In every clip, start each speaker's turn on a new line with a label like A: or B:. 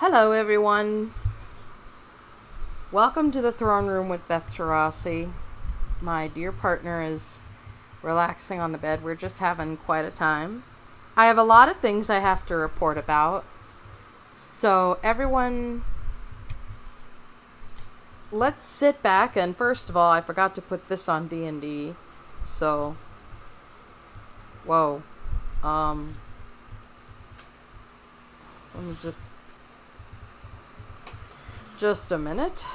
A: Hello, everyone. Welcome to the throne room with Beth Tarasi. My dear partner is relaxing on the bed. We're just having quite a time. I have a lot of things I have to report about. So, everyone, let's sit back and first of all, I forgot to put this on D&D. So, whoa. Um let me just just a minute.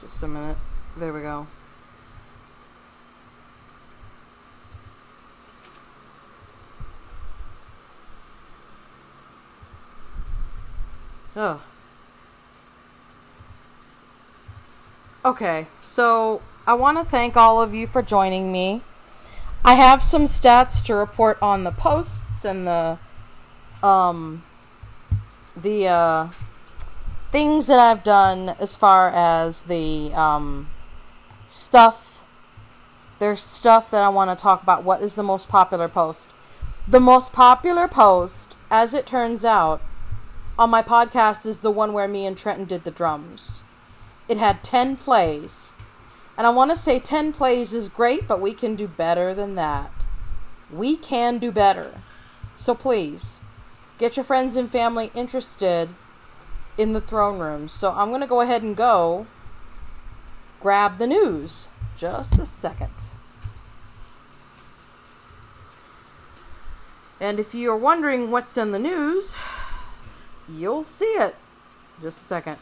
A: Just a minute. There we go. Oh. Okay, so I want to thank all of you for joining me. I have some stats to report on the posts and the um the uh things that I've done as far as the um, stuff. There's stuff that I want to talk about. What is the most popular post? The most popular post, as it turns out, on my podcast is the one where me and Trenton did the drums. It had 10 plays. And I want to say 10 plays is great, but we can do better than that. We can do better. So please, get your friends and family interested in the throne room. So I'm going to go ahead and go grab the news. Just a second. And if you're wondering what's in the news, you'll see it. Just a second.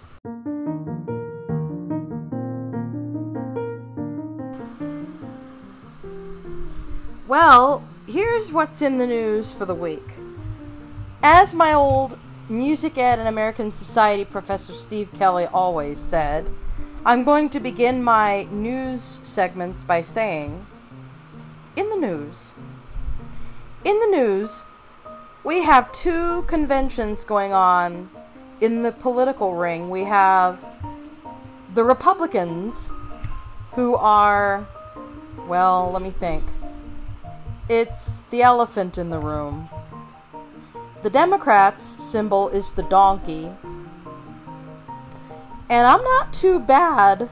A: Well, here's what's in the news for the week. As my old music ed and American Society professor Steve Kelly always said, I'm going to begin my news segments by saying, in the news. In the news, we have two conventions going on in the political ring. We have the Republicans, who are, well, let me think. It's the elephant in the room. The Democrats' symbol is the donkey. And I'm not too bad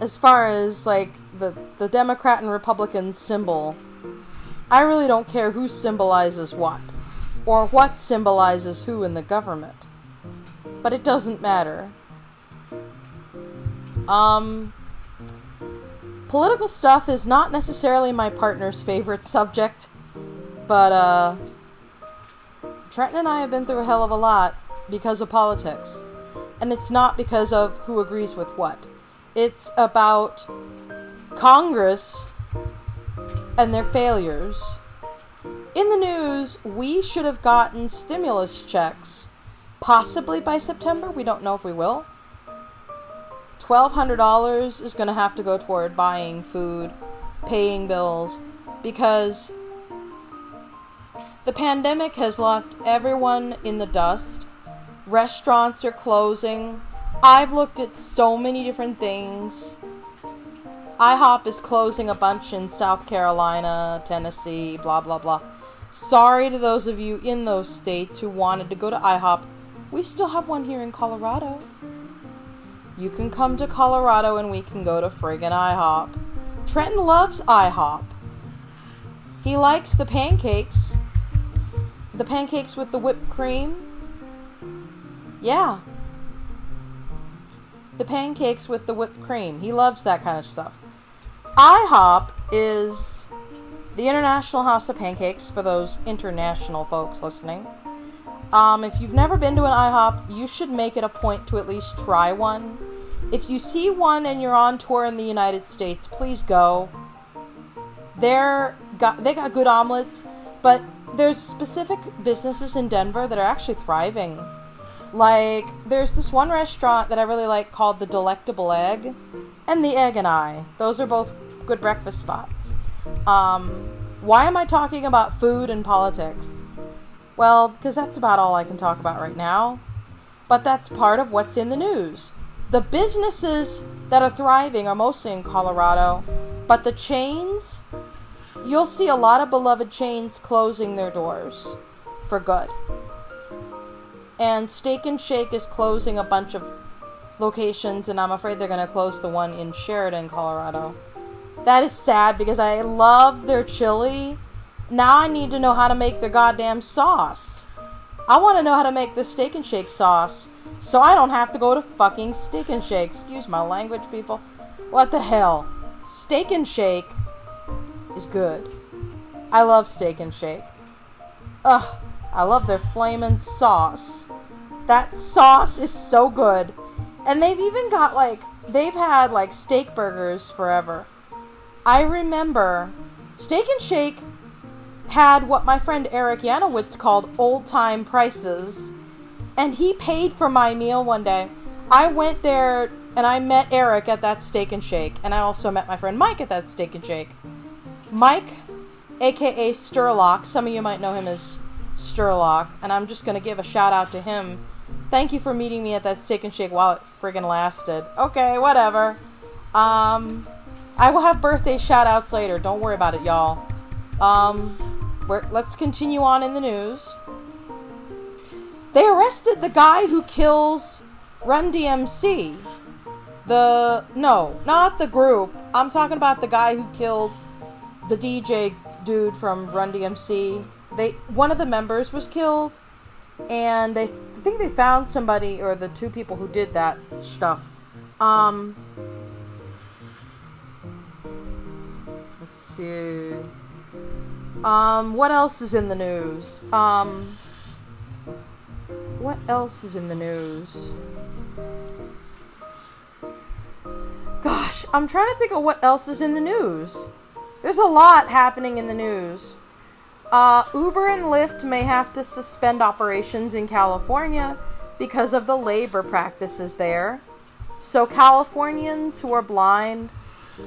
A: as far as like the the Democrat and Republican symbol. I really don't care who symbolizes what or what symbolizes who in the government. But it doesn't matter. Um political stuff is not necessarily my partner's favorite subject, but uh Trenton and I have been through a hell of a lot because of politics. And it's not because of who agrees with what. It's about Congress and their failures. In the news, we should have gotten stimulus checks possibly by September. We don't know if we will. $1,200 is going to have to go toward buying food, paying bills, because the pandemic has left everyone in the dust. Restaurants are closing. I've looked at so many different things. IHOP is closing a bunch in South Carolina, Tennessee, blah, blah, blah. Sorry to those of you in those states who wanted to go to IHOP. We still have one here in Colorado. You can come to Colorado and we can go to friggin' IHOP. Trenton loves IHOP. He likes the pancakes the pancakes with the whipped cream? Yeah. The pancakes with the whipped cream. He loves that kind of stuff. IHOP is the International House of Pancakes for those international folks listening. Um, if you've never been to an IHOP, you should make it a point to at least try one. If you see one and you're on tour in the United States, please go. They're got they got good omelets, but there's specific businesses in Denver that are actually thriving. Like, there's this one restaurant that I really like called the Delectable Egg and the Egg and I. Those are both good breakfast spots. Um, why am I talking about food and politics? Well, because that's about all I can talk about right now. But that's part of what's in the news. The businesses that are thriving are mostly in Colorado, but the chains you'll see a lot of beloved chains closing their doors for good. And Steak and Shake is closing a bunch of locations, and I'm afraid they're going to close the one in Sheridan, Colorado. That is sad because I love their chili. Now I need to know how to make their goddamn sauce. I want to know how to make the Steak and Shake sauce so I don't have to go to fucking Steak and Shake. Excuse my language, people. What the hell? Steak and Shake is good. I love Steak and Shake. Ugh, I love their flamin' sauce. That sauce is so good. And they've even got like, they've had like steak burgers forever. I remember Steak and Shake had what my friend Eric Yanowitz called old time prices. And he paid for my meal one day. I went there and I met Eric at that steak and shake. And I also met my friend Mike at that steak and shake. Mike, aka Sturlock, some of you might know him as Sturlock, and I'm just gonna give a shout out to him. Thank you for meeting me at that steak and shake while it friggin' lasted. Okay, whatever. Um, I will have birthday shout outs later. Don't worry about it, y'all. Um, let's continue on in the news. They arrested the guy who kills Run DMC. The no, not the group. I'm talking about the guy who killed the DJ dude from Run DMC. They one of the members was killed, and they I think they found somebody or the two people who did that stuff. Um, let's see. Um, what else is in the news? Um, what else is in the news? Gosh, I'm trying to think of what else is in the news. There's a lot happening in the news. Uh, Uber and Lyft may have to suspend operations in California because of the labor practices there. So, Californians who are blind,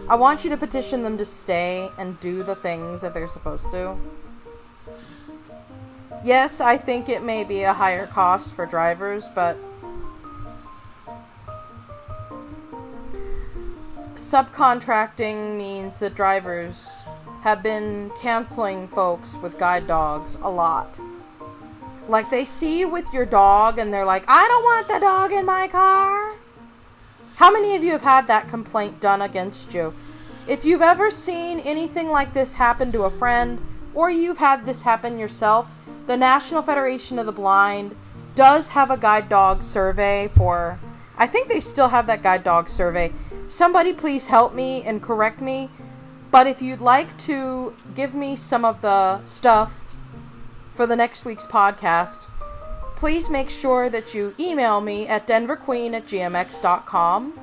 A: I want you to petition them to stay and do the things that they're supposed to. Yes, I think it may be a higher cost for drivers, but subcontracting means that drivers have been canceling folks with guide dogs a lot. Like they see you with your dog and they're like, I don't want the dog in my car. How many of you have had that complaint done against you? If you've ever seen anything like this happen to a friend, or you've had this happen yourself, the National Federation of the Blind does have a guide dog survey for. I think they still have that guide dog survey somebody please help me and correct me. But if you'd like to give me some of the stuff for the next week's podcast, please make sure that you email me at denverqueen at gmx.com.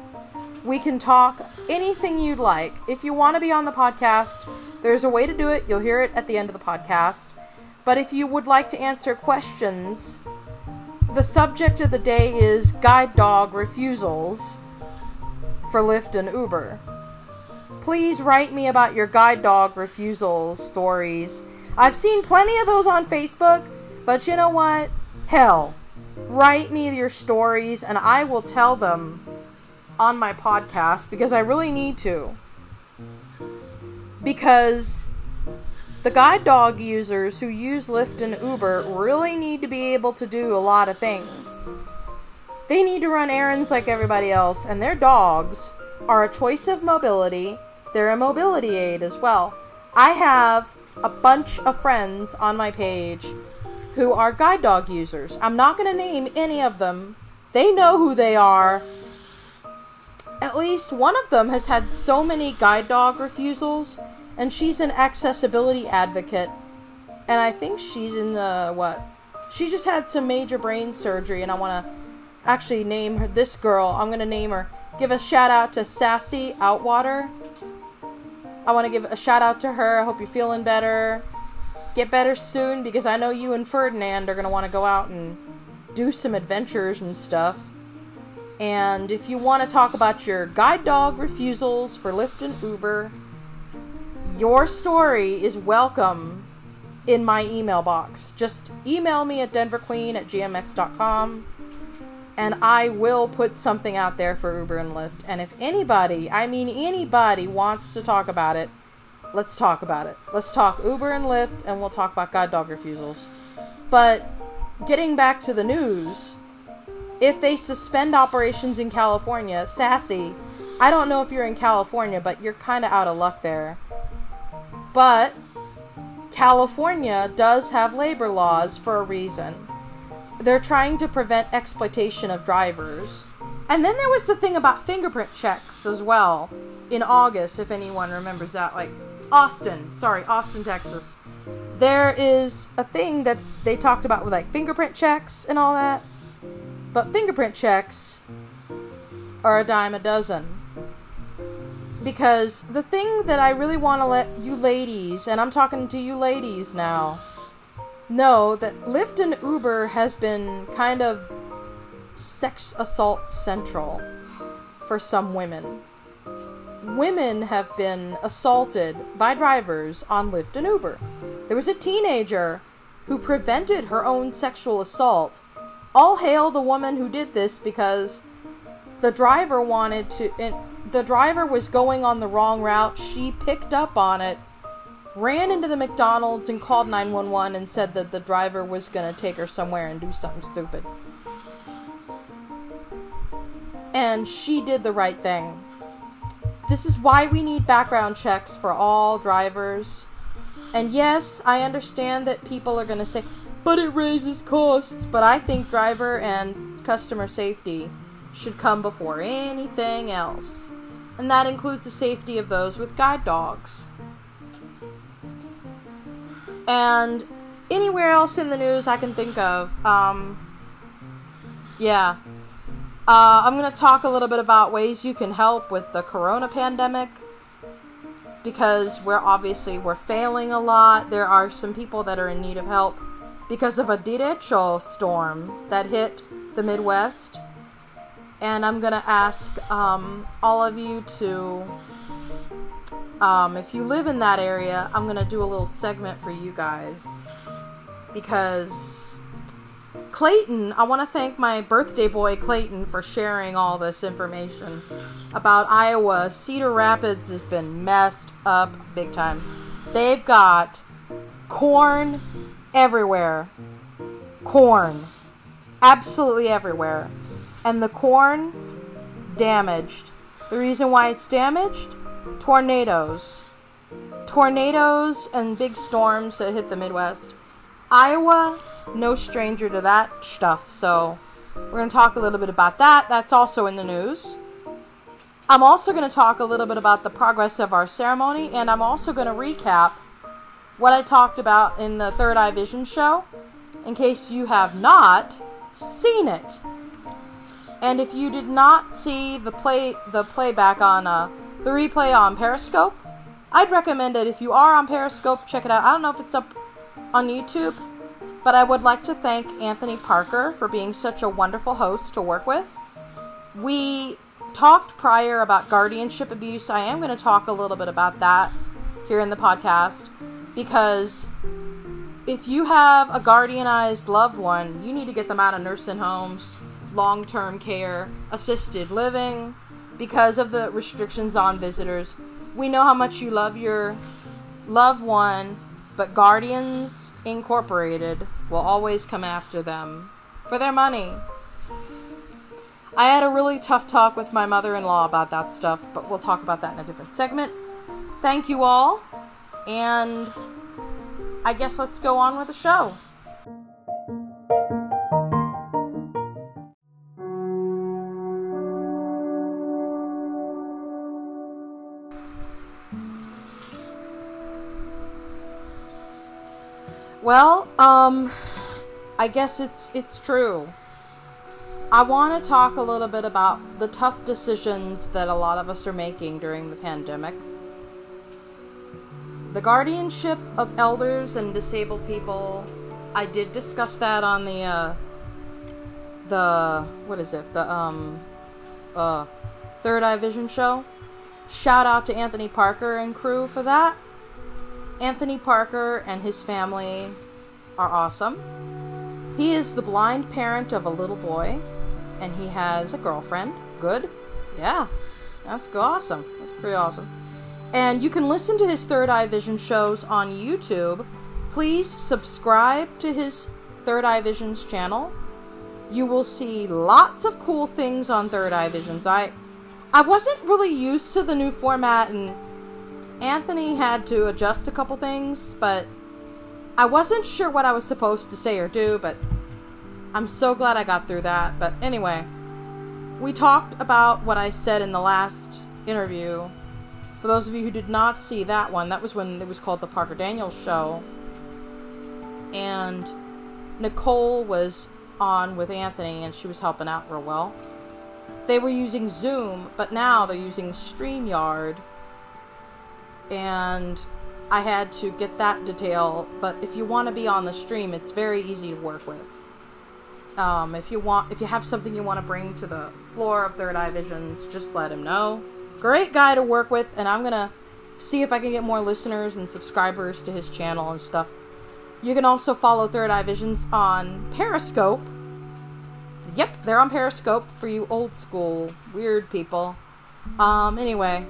A: We can talk anything you'd like. If you want to be on the podcast, there's a way to do it. You'll hear it at the end of the podcast. But if you would like to answer questions, the subject of the day is guide dog refusals for Lyft and Uber. Please write me about your guide dog refusal stories. I've seen plenty of those on Facebook, but you know what? Hell, write me your stories and I will tell them on my podcast because I really need to. Because the guide dog users who use Lyft and Uber really need to be able to do a lot of things. They need to run errands like everybody else, and their dogs are a choice of mobility. They're a mobility aid as well. I have a bunch of friends on my page who are guide dog users. I'm not going to name any of them. They know who they are. At least one of them has had so many guide dog refusals, and she's an accessibility advocate. And I think she's in the what? She just had some major brain surgery, and I want to actually name her this girl. I'm gonna name her. Give a shout out to Sassy Outwater. I want to give a shout out to her. I hope you're feeling better. Get better soon because I know you and Ferdinand are gonna want to go out and do some adventures and stuff. And if you want to talk about your guide dog refusals for Lyft and Uber, your story is welcome in my email box. Just email me at denverqueen at gmx.com and I will put something out there for Uber and Lyft. And if anybody, I mean anybody, wants to talk about it, let's talk about it. Let's talk Uber and Lyft, and we'll talk about God dog refusals. But getting back to the news, if they suspend operations in California, sassy, I don't know if you're in California, but you're kind of out of luck there. But California does have labor laws for a reason. They're trying to prevent exploitation of drivers. And then there was the thing about fingerprint checks as well in August, if anyone remembers that. Like Austin, sorry, Austin, Texas. There is a thing that they talked about with like fingerprint checks and all that. But fingerprint checks are a dime a dozen because the thing that I really want to let you ladies, and I'm talking to you ladies now, know that Lyft and Uber has been kind of sex assault central for some women. Women have been assaulted by drivers on Lyft and Uber. There was a teenager who prevented her own sexual assault. All hail the woman who did this because the driver wanted to the driver was going on the wrong route. She picked up on it, ran into the McDonald's, and called 911 and said that the driver was going to take her somewhere and do something stupid. And she did the right thing. This is why we need background checks for all drivers. And yes, I understand that people are going to say, but it raises costs. But I think driver and customer safety should come before anything else and that includes the safety of those with guide dogs. And anywhere else in the news I can think of, um, yeah. Uh, I'm going to talk a little bit about ways you can help with the corona pandemic because we're obviously we're failing a lot. There are some people that are in need of help because of a derecho storm that hit the Midwest and I'm gonna ask um, all of you to, um, if you live in that area, I'm gonna do a little segment for you guys because Clayton, I want to thank my birthday boy Clayton for sharing all this information about Iowa. Cedar Rapids has been messed up big time. They've got corn everywhere. Corn. Absolutely everywhere and the corn damaged. The reason why it's damaged? Tornadoes. Tornadoes and big storms that hit the Midwest. Iowa, no stranger to that stuff, so we're going to talk a little bit about that. That's also in the news. I'm also going to talk a little bit about the progress of our ceremony, and I'm also going to recap what I talked about in the Third Eye Vision show in case you have not seen it. And if you did not see the play the playback on uh, the replay on Periscope, I'd recommend it. If you are on Periscope, check it out. I don't know if it's up on YouTube, but I would like to thank Anthony Parker for being such a wonderful host to work with. We talked prior about guardianship abuse. I am going to talk a little bit about that here in the podcast because if you have a guardianized loved one, you need to get them out of nursing homes long term care, assisted living, because of the restrictions on visitors. We know how much you love your loved one, but Guardians Incorporated will always come after them for their money. I had a really tough talk with my mother in law about that stuff, but we'll talk about that in a different segment. Thank you all, and I guess let's go on with the show. Well, um, I guess it's it's true. I want to talk a little bit about the tough decisions that a lot of us are making during the pandemic. The guardianship of elders and disabled people. I did discuss that on the uh, the what is it? The um uh Third Eye Vision show. Shout out to Anthony Parker and crew for that. Anthony Parker and his family are awesome. He is the blind parent of a little boy, and he has a girlfriend. Good? Yeah, that's awesome. That's pretty awesome. And you can listen to his Third Eye Vision shows on YouTube. Please subscribe to his Third Eye Vision's channel. You will see lots of cool things on Third Eye Visions. I I wasn't really used to the new format and Anthony had to adjust a couple things, but I wasn't sure what I was supposed to say or do, but I'm so glad I got through that. But anyway, we talked about what I said in the last interview. For those of you who did not see that one, that was when it was called the Parker Daniels Show. And Nicole was on with Anthony and she was helping out real well. They were using Zoom, but now they're using StreamYard. And I had to get that detail, but if you want to be on the stream, it's very easy to work with. Um, if you want, if you have something you want to bring to the floor of Third Eye Visions, just let him know. Great guy to work with, and I'm gonna see if I can get more listeners and subscribers to his channel and stuff. You can also follow Third Eye Visions on Periscope. Yep, they're on Periscope for you old school weird people. Um, anyway,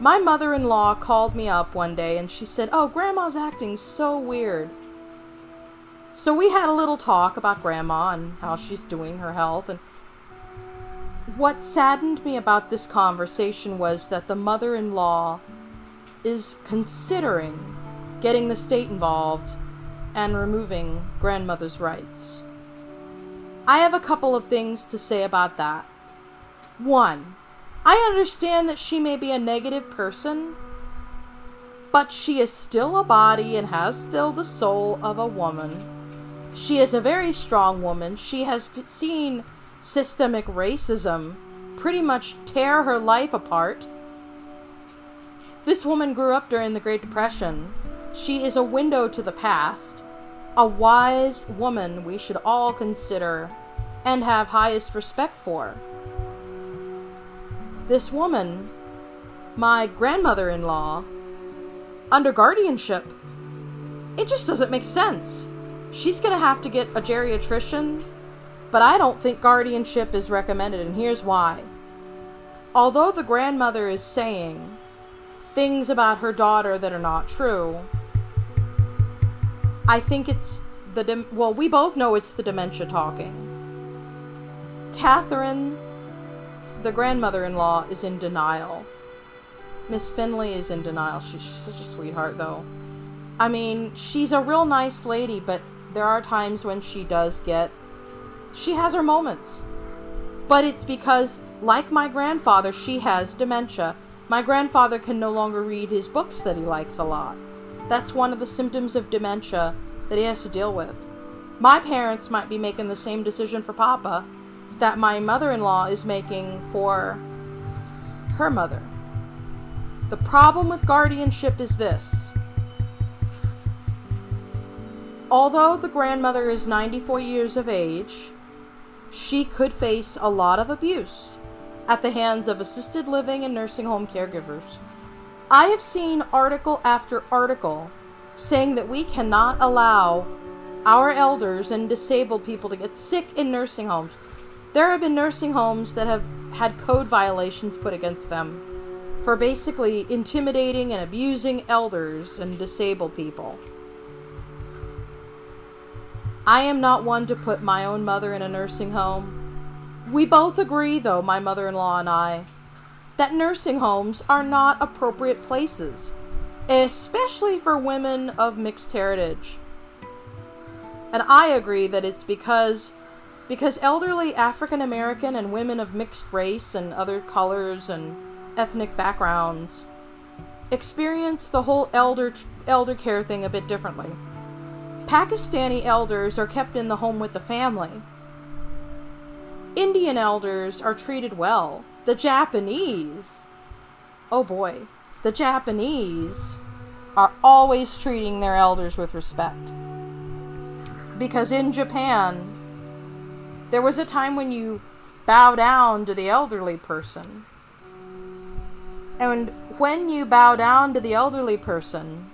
A: my mother in law called me up one day and she said, Oh, Grandma's acting so weird. So we had a little talk about Grandma and how she's doing her health. And what saddened me about this conversation was that the mother in law is considering getting the state involved and removing grandmother's rights. I have a couple of things to say about that. One, I understand that she may be a negative person, but she is still a body and has still the soul of a woman. She is a very strong woman. She has f- seen systemic racism pretty much tear her life apart. This woman grew up during the Great Depression. She is a window to the past, a wise woman we should all consider and have highest respect for this woman, my grandmother in law, under guardianship, it just doesn't make sense. She's going to have to get a geriatrician, but I don't think guardianship is recommended, and here's why. Although the grandmother is saying things about her daughter that are not true, I think it's the. Well, we both know it's the dementia talking. Catherine the grandmother in law is in denial. Miss Finley is in denial. She, she's such a sweetheart, though. I mean, she's a real nice lady, but there are times when she does get. She has her moments. But it's because, like my grandfather, she has dementia. My grandfather can no longer read his books that he likes a lot. That's one of the symptoms of dementia that he has to deal with. My parents might be making the same decision for Papa, that my mother in law is making for her mother. The problem with guardianship is this. Although the grandmother is 94 years of age, she could face a lot of abuse at the hands of assisted living and nursing home caregivers. I have seen article after article saying that we cannot allow our elders and disabled people to get sick in nursing homes there have been nursing homes that have had code violations put against them for basically intimidating and abusing elders and disabled people. I am not one to put my own mother in a nursing home. We both agree, though, my mother in law and I, that nursing homes are not appropriate places, especially for women of mixed heritage. And I agree that it's because because elderly African American and women of mixed race and other colors and ethnic backgrounds experience the whole elder elder care thing a bit differently. Pakistani elders are kept in the home with the family. Indian elders are treated well. The Japanese, oh boy, the Japanese are always treating their elders with respect. Because in Japan, there was a time when you bow down to the elderly person. And when you bow down to the elderly person,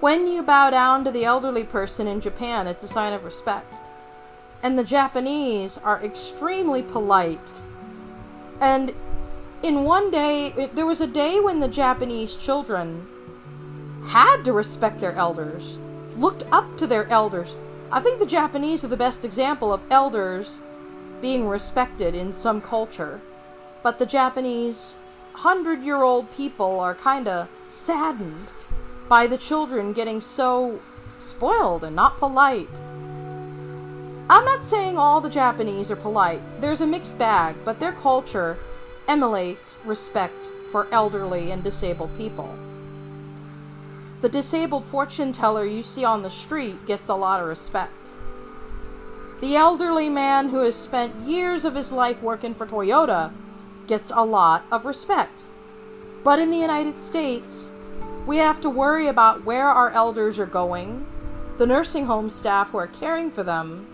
A: when you bow down to the elderly person in Japan, it's a sign of respect. And the Japanese are extremely polite. And in one day, there was a day when the Japanese children had to respect their elders, looked up to their elders. I think the Japanese are the best example of elders being respected in some culture. But the Japanese hundred year old people are kind of saddened by the children getting so spoiled and not polite. I'm not saying all the Japanese are polite. There's a mixed bag, but their culture emulates respect for elderly and disabled people. The disabled fortune teller you see on the street gets a lot of respect. The elderly man who has spent years of his life working for Toyota gets a lot of respect. But in the United States, we have to worry about where our elders are going, the nursing home staff who are caring for them,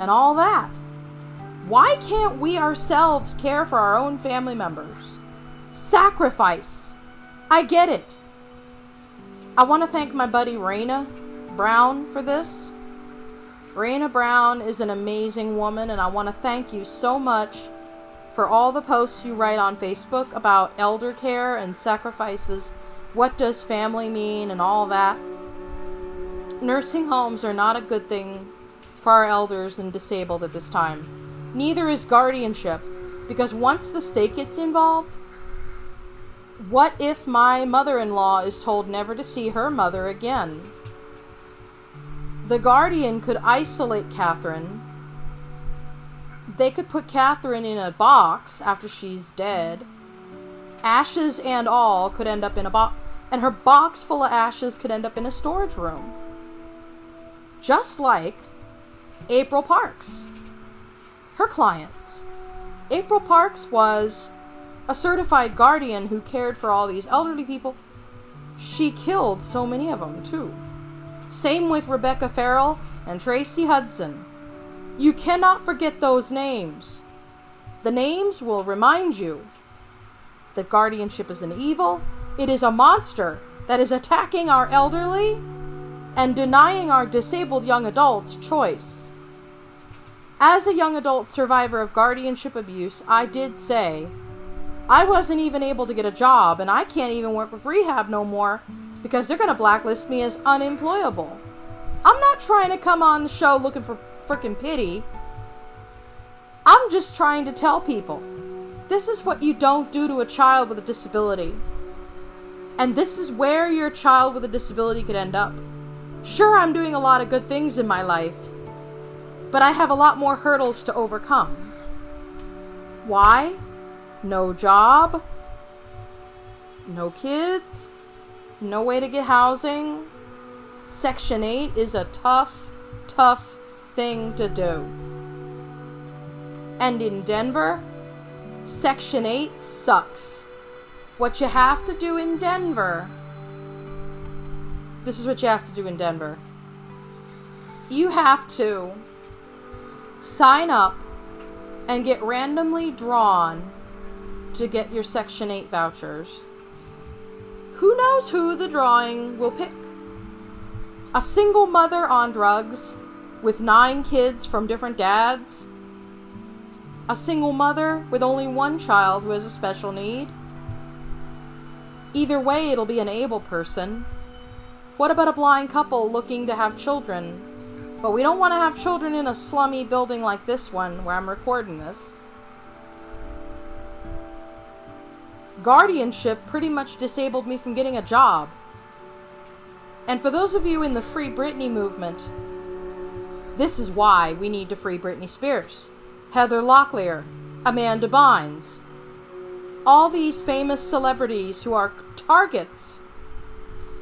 A: and all that. Why can't we ourselves care for our own family members? Sacrifice. I get it. I want to thank my buddy Raina Brown for this. Raina Brown is an amazing woman, and I want to thank you so much for all the posts you write on Facebook about elder care and sacrifices. What does family mean and all that? Nursing homes are not a good thing for our elders and disabled at this time. Neither is guardianship, because once the state gets involved, what if my mother in law is told never to see her mother again? The guardian could isolate Catherine they could put Catherine in a box after she's dead. Ashes and all could end up in a box, and her box full of ashes could end up in a storage room. Just like April Parks, her clients. April Parks was a certified guardian who cared for all these elderly people. She killed so many of them, too. Same with Rebecca Farrell and Tracy Hudson. You cannot forget those names. The names will remind you that guardianship is an evil, it is a monster that is attacking our elderly and denying our disabled young adults choice. As a young adult survivor of guardianship abuse, I did say I wasn't even able to get a job and I can't even work with rehab no more because they're going to blacklist me as unemployable. I'm not trying to come on the show looking for freaking pity. I'm just trying to tell people this is what you don't do to a child with a disability. And this is where your child with a disability could end up. Sure, I'm doing a lot of good things in my life, but I have a lot more hurdles to overcome. Why? No job, no kids, no way to get housing. Section 8 is a tough, tough thing to do. And in Denver, Section 8 sucks. What you have to do in Denver, this is what you have to do in Denver. You have to sign up and get randomly drawn to get your Section 8 vouchers. Who knows who the drawing will pick? A single mother on drugs with nine kids from different dads, a single mother with only one child who has a special need. Either way, it'll be an able person. What about a blind couple looking to have children? But we don't want to have children in a slummy building like this one where I'm recording this. Guardianship pretty much disabled me from getting a job. And for those of you in the Free Britney movement, this is why we need to free Britney Spears, Heather Locklear, Amanda Bynes, all these famous celebrities who are targets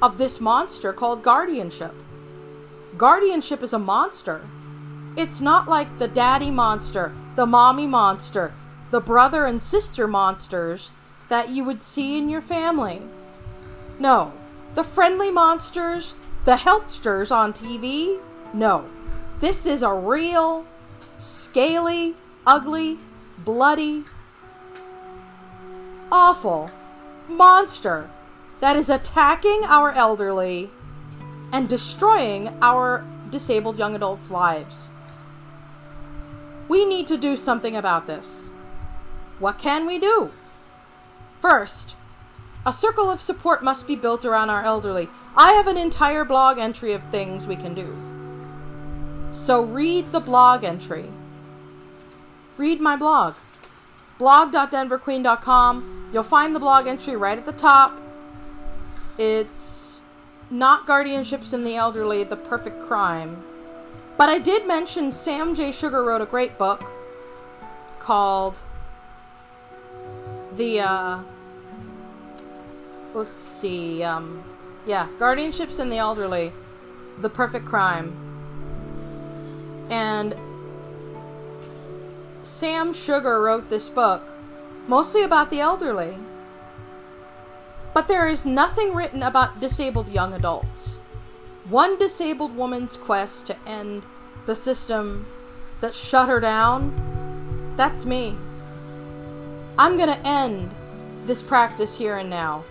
A: of this monster called guardianship. Guardianship is a monster. It's not like the daddy monster, the mommy monster, the brother and sister monsters that you would see in your family. No, the friendly monsters, the helpsters on TV, no. This is a real, scaly, ugly, bloody, awful monster that is attacking our elderly and destroying our disabled young adults' lives. We need to do something about this. What can we do? First, A circle of support must be built around our elderly. I have an entire blog entry of things we can do. So read the blog entry. Read my blog. blog.denverqueen.com. You'll find the blog entry right at the top. It's not guardianships in the elderly, the perfect crime. But I did mention Sam J. Sugar wrote a great book called the uh let's see um yeah guardianships in the elderly the perfect crime. And sam sugar wrote this book mostly about the elderly. But there is nothing written about disabled young adults. One disabled woman's quest to end the system that shut her down? That's me i'm gonna end this practice here and now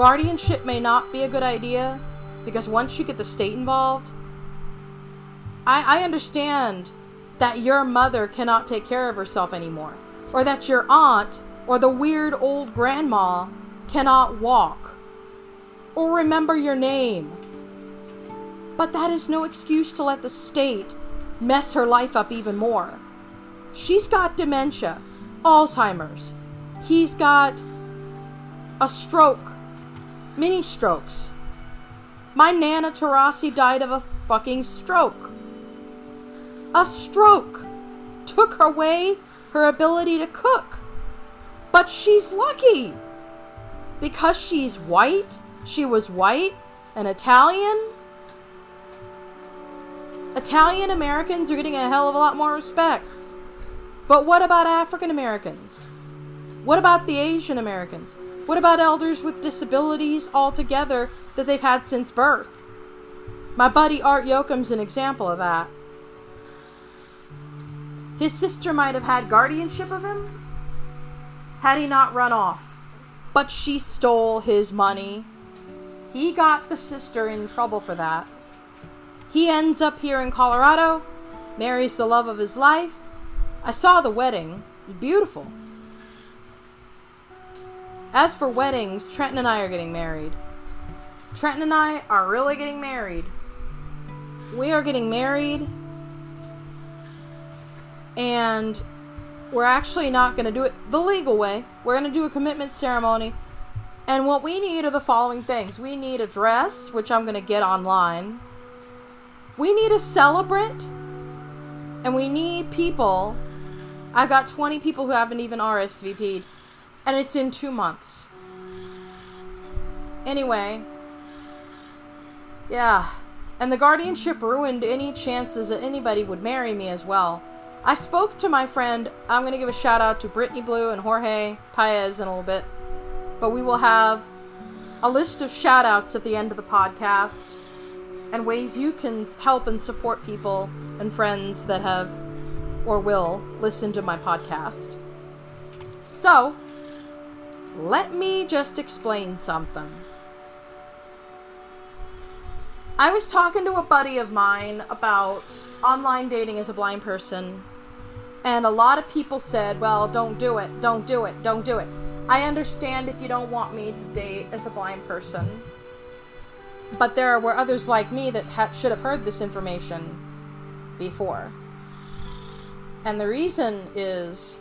A: Guardianship may not be a good idea because once you get the state involved, I, I understand that your mother cannot take care of herself anymore, or that your aunt or the weird old grandma cannot walk or remember your name. But that is no excuse to let the state mess her life up even more. She's got dementia, Alzheimer's. He's got a stroke mini strokes. My Nana Tarasi died of a fucking stroke. A stroke took away her ability to cook. But she's lucky. Because she's white, she was white and Italian. Italian Americans are getting a hell of a lot more respect. But what about African Americans? What about the Asian Americans? What about elders with disabilities altogether that they've had since birth? My buddy Art Yoakum's an example of that. His sister might have had guardianship of him had he not run off, but she stole his money. He got the sister in trouble for that. He ends up here in Colorado, marries the love of his life. I saw the wedding. Beautiful. As for weddings, Trenton and I are getting married. Trenton and I are really getting married. We are getting married, and we're actually not going to do it the legal way. We're going to do a commitment ceremony. And what we need are the following things we need a dress, which I'm going to get online. We need a celebrant, and we need people. I got 20 people who haven't even RSVP'd and it's in two months. Anyway, yeah. And the guardianship ruined any chances that anybody would marry me as well. I spoke to my friend, I'm going to give a shout out to Brittany Blue and Jorge Paez in a little bit, but we will have a list of shout outs at the end of the podcast and ways you can help and support people and friends that have or will listen to my podcast. So, let me just explain something. I was talking to a buddy of mine about online dating as a blind person, and a lot of people said, well, don't do it, don't do it, don't do it. I understand if you don't want me to date as a blind person, but there were others like me that ha- should have heard this information before. And the reason is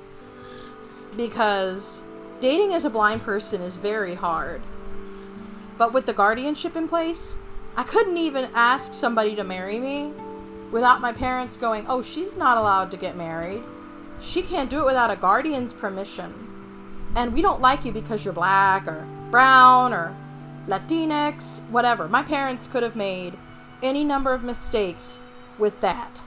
A: because Dating as a blind person is very hard. But with the guardianship in place, I couldn't even ask somebody to marry me without my parents going, oh, she's not allowed to get married. She can't do it without a guardian's permission. And we don't like you because you're black or brown or Latinx, whatever. My parents could have made any number of mistakes with that.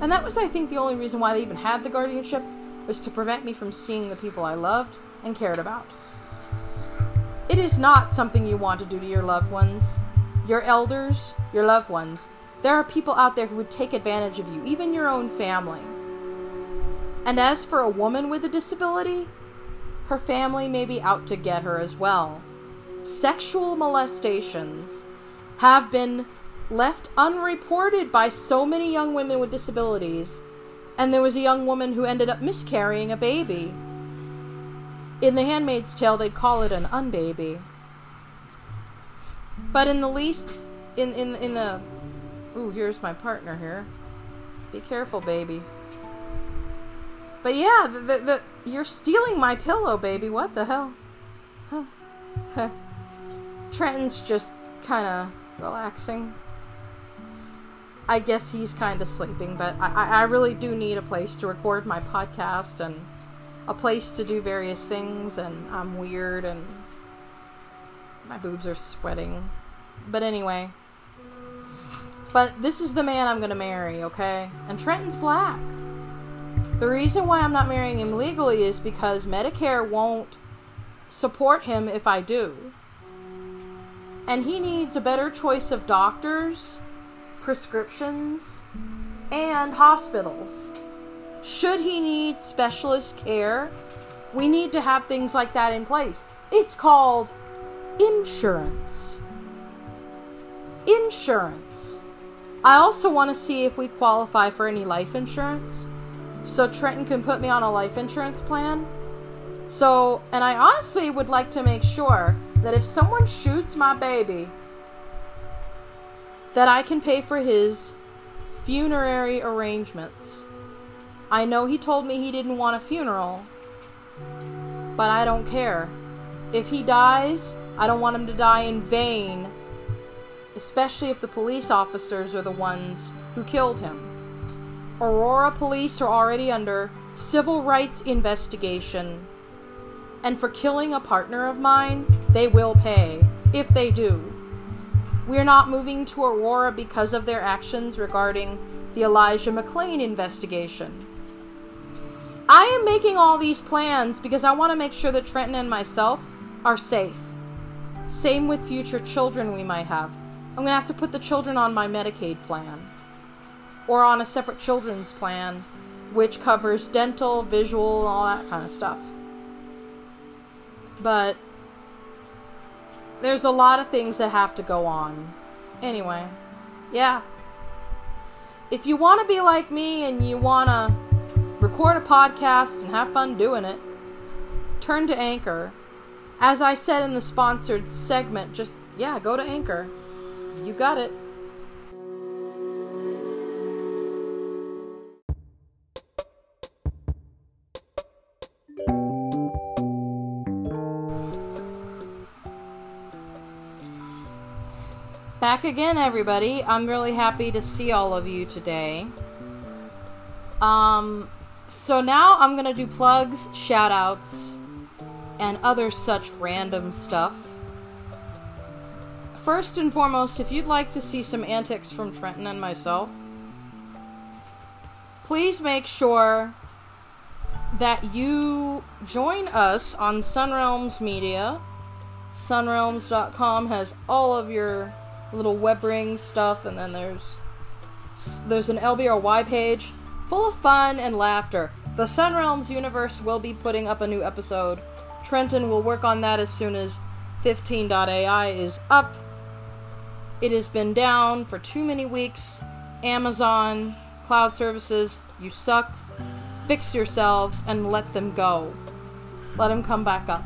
A: And that was, I think, the only reason why they even had the guardianship was to prevent me from seeing the people I loved and cared about. It is not something you want to do to your loved ones, your elders, your loved ones. There are people out there who would take advantage of you, even your own family. And as for a woman with a disability, her family may be out to get her as well. Sexual molestations have been left unreported by so many young women with disabilities, and there was a young woman who ended up miscarrying a baby In The Handmaid's Tale, they'd call it an unbaby. But in the least, in, in, in the. Ooh, here's my partner here. Be careful, baby. But yeah, the, the, the you're stealing my pillow, baby. What the hell? Huh. Trenton's just kind of relaxing. I guess he's kind of sleeping, but I, I really do need a place to record my podcast and a place to do various things, and I'm weird and my boobs are sweating. But anyway. But this is the man I'm gonna marry, okay? And Trenton's black. The reason why I'm not marrying him legally is because Medicare won't support him if I do. And he needs a better choice of doctors prescriptions, and hospitals. Should he need specialist care, we need to have things like that in place. It's called insurance. Insurance. I also want to see if we qualify for any life insurance. So Trenton can put me on a life insurance plan. So, and I honestly would like to make sure that if someone shoots my baby that I can pay for his funerary arrangements. I know he told me he didn't want a funeral, but I don't care. If he dies, I don't want him to die in vain, especially if the police officers are the ones who killed him. Aurora police are already under civil rights investigation, and for killing a partner of mine, they will pay, if they do. We're not moving to Aurora because of their actions regarding the Elijah McClain investigation. I am making all these plans because I want to make sure that Trenton and myself are safe. Same with future children we might have. I'm going to have to put the children on my Medicaid plan. Or on a separate children's plan, which covers dental, visual, all that kind of stuff. But there's a lot of things that have to go on. Anyway, yeah. If you want to be like me and you want to record a podcast and have fun doing it, turn to Anchor. As I said in the sponsored segment, just, yeah, go to Anchor. You got it. Back again, everybody. I'm really happy to see all of you today. Um, so now I'm gonna do plugs, shoutouts, and other such random stuff. First and foremost, if you'd like to see some antics from Trenton and myself, please make sure that you join us on Sunrealms Media. Sunrealms.com has all of your little web ring stuff, and then there's there's an LBRY page full of fun and laughter. The Sunrealms universe will be putting up a new episode. Trenton will work on that as soon as 15.ai is up. It has been down for too many weeks. Amazon, cloud services, you suck. Fix yourselves and let them go. Let them come back up.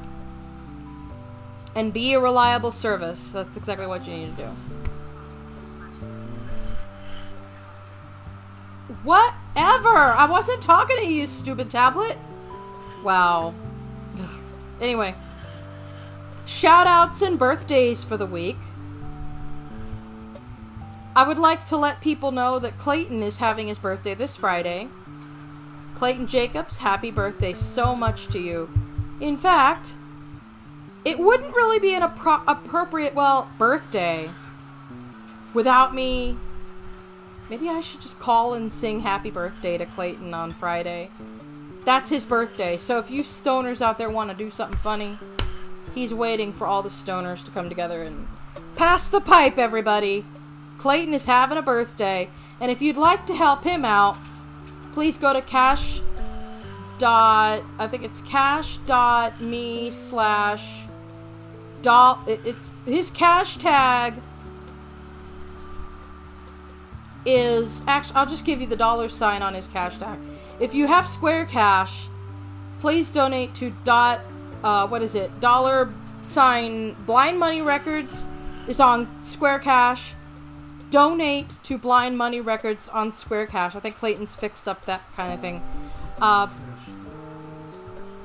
A: And be a reliable service. That's exactly what you need to do. Whatever! I wasn't talking to you, stupid tablet! Wow. anyway. Shoutouts and birthdays for the week. I would like to let people know that Clayton is having his birthday this Friday. Clayton Jacobs, happy birthday so much to you. In fact, it wouldn't really be an appro- appropriate, well, birthday without me Maybe I should just call and sing happy birthday to Clayton on Friday. That's his birthday, so if you stoners out there want to do something funny, he's waiting for all the stoners to come together and pass the pipe, everybody. Clayton is having a birthday, and if you'd like to help him out, please go to cash dot I think it's cash dot me slash doll it's his cash tag is actually I'll just give you the dollar sign on his cash tag. If you have Square Cash, please donate to dot uh, what is it? Dollar sign Blind Money Records is on Square Cash. Donate to Blind Money Records on Square Cash. I think Clayton's fixed up that kind of thing. Uh,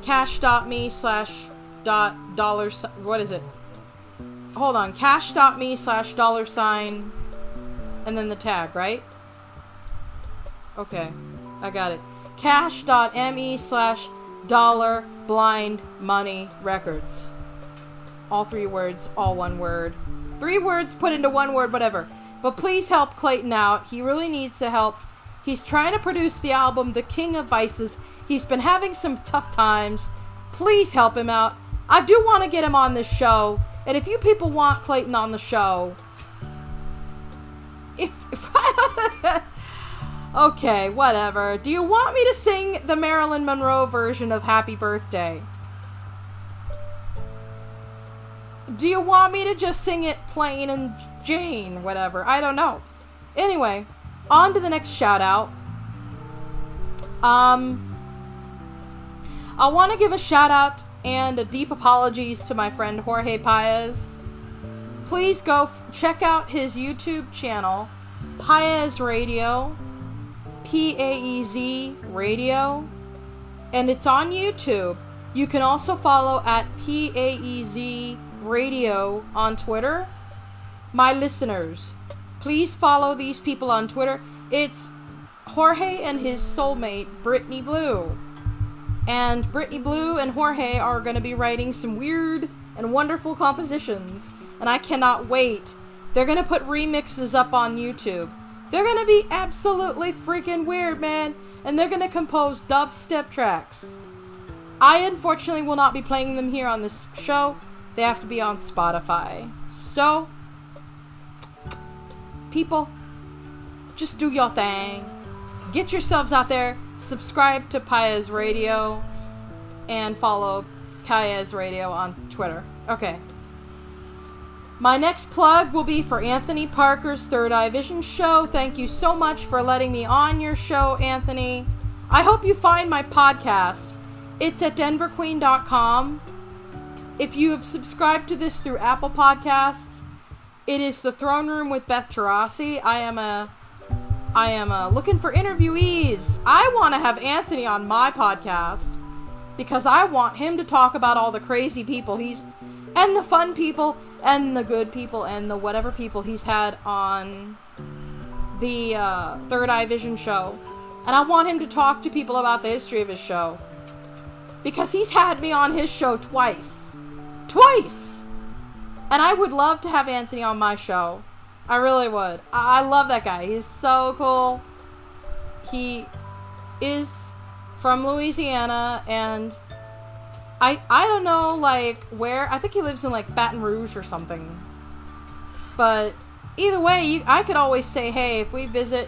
A: cash.me slash dot dollar what is it? Hold on. Cash.me slash dollar sign and then the tag, right? Okay. I got it. Cash.me slash dollar blind money records. All three words, all one word. Three words put into one word, whatever. But please help Clayton out. He really needs to help. He's trying to produce the album The King of Vices. He's been having some tough times. Please help him out. I do want to get him on this show. And if you people want Clayton on the show, if, if Okay, whatever. Do you want me to sing the Marilyn Monroe version of Happy Birthday? Do you want me to just sing it plain and Jane? Whatever. I don't know. Anyway, on to the next shout out. Um, I want to give a shout out and a deep apologies to my friend Jorge Paez. Please go f- check out his YouTube channel, Paez Radio. P A E Z Radio, and it's on YouTube. You can also follow at P A E Z Radio on Twitter. My listeners, please follow these people on Twitter. It's Jorge and his soulmate, Brittany Blue. And Brittany Blue and Jorge are going to be writing some weird and wonderful compositions. And I cannot wait. They're going to put remixes up on YouTube. They're gonna be absolutely freaking weird, man. And they're gonna compose dubstep tracks. I unfortunately will not be playing them here on this show. They have to be on Spotify. So, people, just do your thing. Get yourselves out there. Subscribe to Paez Radio. And follow Paez Radio on Twitter. Okay. My next plug will be for Anthony Parker's Third Eye Vision show. Thank you so much for letting me on your show, Anthony. I hope you find my podcast. It's at denverqueen.com. If you have subscribed to this through Apple Podcasts, it is the Throne Room with Beth Tarasi. I am a I am a looking for interviewees. I want to have Anthony on my podcast because I want him to talk about all the crazy people he's and the fun people and the good people and the whatever people he's had on the uh, Third Eye Vision show. And I want him to talk to people about the history of his show. Because he's had me on his show twice. Twice! And I would love to have Anthony on my show. I really would. I, I love that guy. He's so cool. He is from Louisiana and I I don't know like where. I think he lives in like Baton Rouge or something. But either way, you, I could always say, hey, if we visit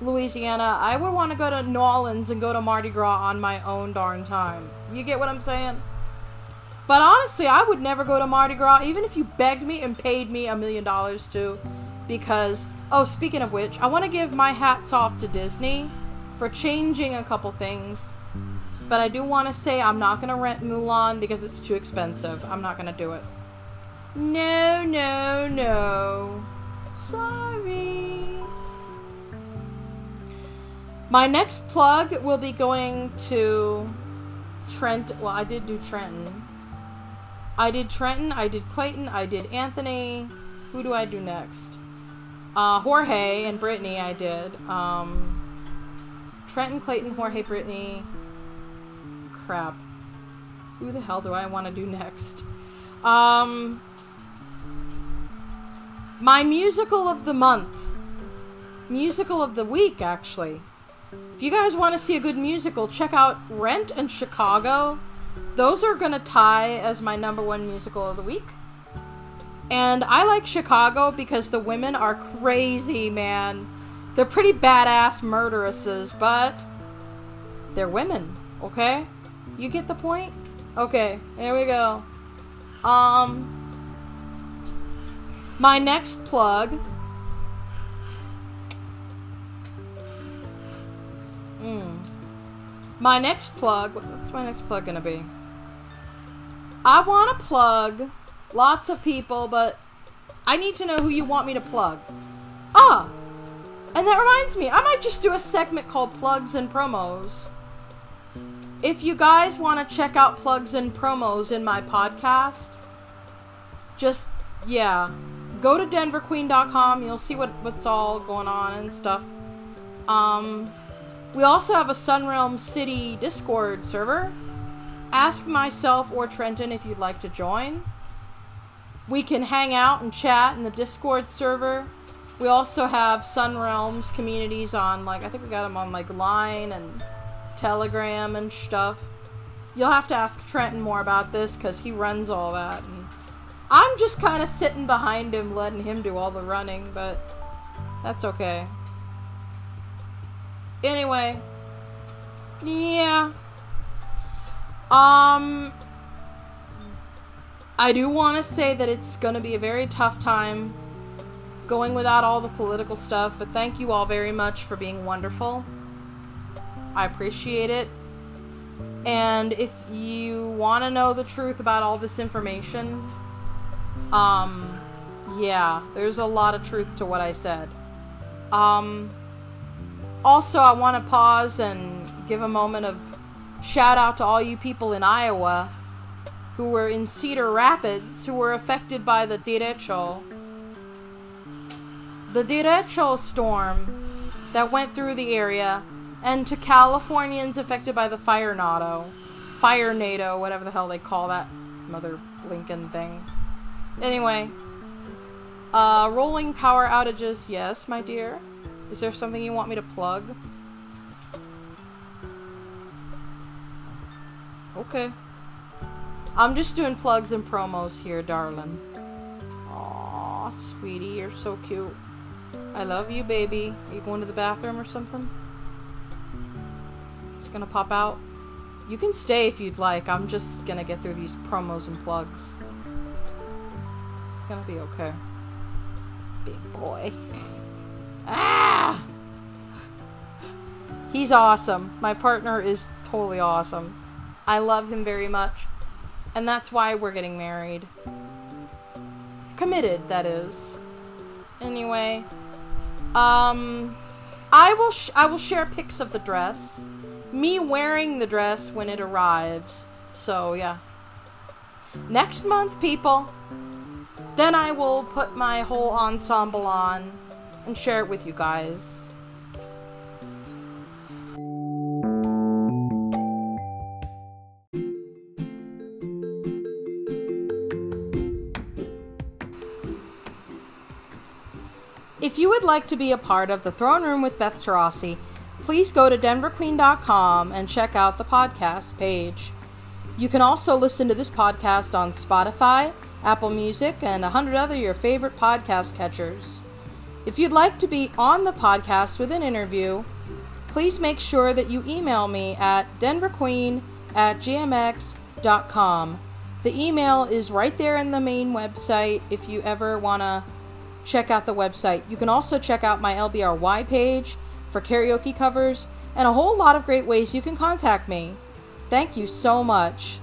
A: Louisiana, I would want to go to New Orleans and go to Mardi Gras on my own darn time. You get what I'm saying? But honestly, I would never go to Mardi Gras, even if you begged me and paid me a million dollars to, because, oh, speaking of which, I want to give my hats off to Disney for changing a couple things but I do want to say I'm not going to rent Mulan because it's too expensive. I'm not going to do it. No, no, no. Sorry. My next plug will be going to Trent. Well, I did do Trenton. I did Trenton, I did Clayton, I did Anthony. Who do I do next? Uh, Jorge and Brittany I did. Um, Trenton, Clayton, Jorge, Brittany crap. Who the hell do I want to do next? Um, my musical of the month. Musical of the week, actually. If you guys want to see a good musical, check out Rent and Chicago. Those are going to tie as my number one musical of the week. And I like Chicago because the women are crazy, man. They're pretty badass murderesses, but they're women, okay? You get the point? Okay, here we go. Um, my next plug. Mm. My next plug. What's my next plug gonna be? I want to plug lots of people, but I need to know who you want me to plug. Ah! And that reminds me, I might just do a segment called Plugs and Promos. If you guys want to check out plugs and promos in my podcast, just, yeah, go to denverqueen.com. You'll see what, what's all going on and stuff. Um, we also have a Sunrealm City Discord server. Ask myself or Trenton if you'd like to join. We can hang out and chat in the Discord server. We also have Sunrealms communities on, like, I think we got them on, like, Line and Telegram and stuff. You'll have to ask Trenton more about this because he runs all that. And I'm just kind of sitting behind him, letting him do all the running, but that's okay. Anyway, yeah. Um, I do want to say that it's going to be a very tough time going without all the political stuff, but thank you all very much for being wonderful. I appreciate it. And if you want to know the truth about all this information, um, yeah, there's a lot of truth to what I said. Um, also, I want to pause and give a moment of shout out to all you people in Iowa who were in Cedar Rapids who were affected by the derecho. The derecho storm that went through the area and to Californians affected by the firenado, fire NATO, whatever the hell they call that mother Lincoln thing. Anyway, uh, rolling power outages, yes, my dear. Is there something you want me to plug? Okay. I'm just doing plugs and promos here, darling. Aw, sweetie, you're so cute. I love you, baby. Are you going to the bathroom or something? It's gonna pop out. You can stay if you'd like. I'm just gonna get through these promos and plugs. It's gonna be okay. Big boy. Ah! He's awesome. My partner is totally awesome. I love him very much. And that's why we're getting married. Committed, that is. Anyway, um I will I will share pics of the dress me wearing the dress when it arrives. So, yeah. Next month, people, then I will put my whole ensemble on and share it with you guys. If you would like to be a part of the Throne Room with Beth Tarasi, please go to denverqueen.com and check out the podcast page. You can also listen to this podcast on Spotify, Apple Music, and a hundred other your favorite podcast catchers. If you'd like to be on the podcast with an interview, please make sure that you email me at denverqueen at gmx.com. The email is right there in the main website if you ever want to check out the website. You can also check out my LBRY page for karaoke covers, and a whole lot of great ways you can contact me. Thank you so much.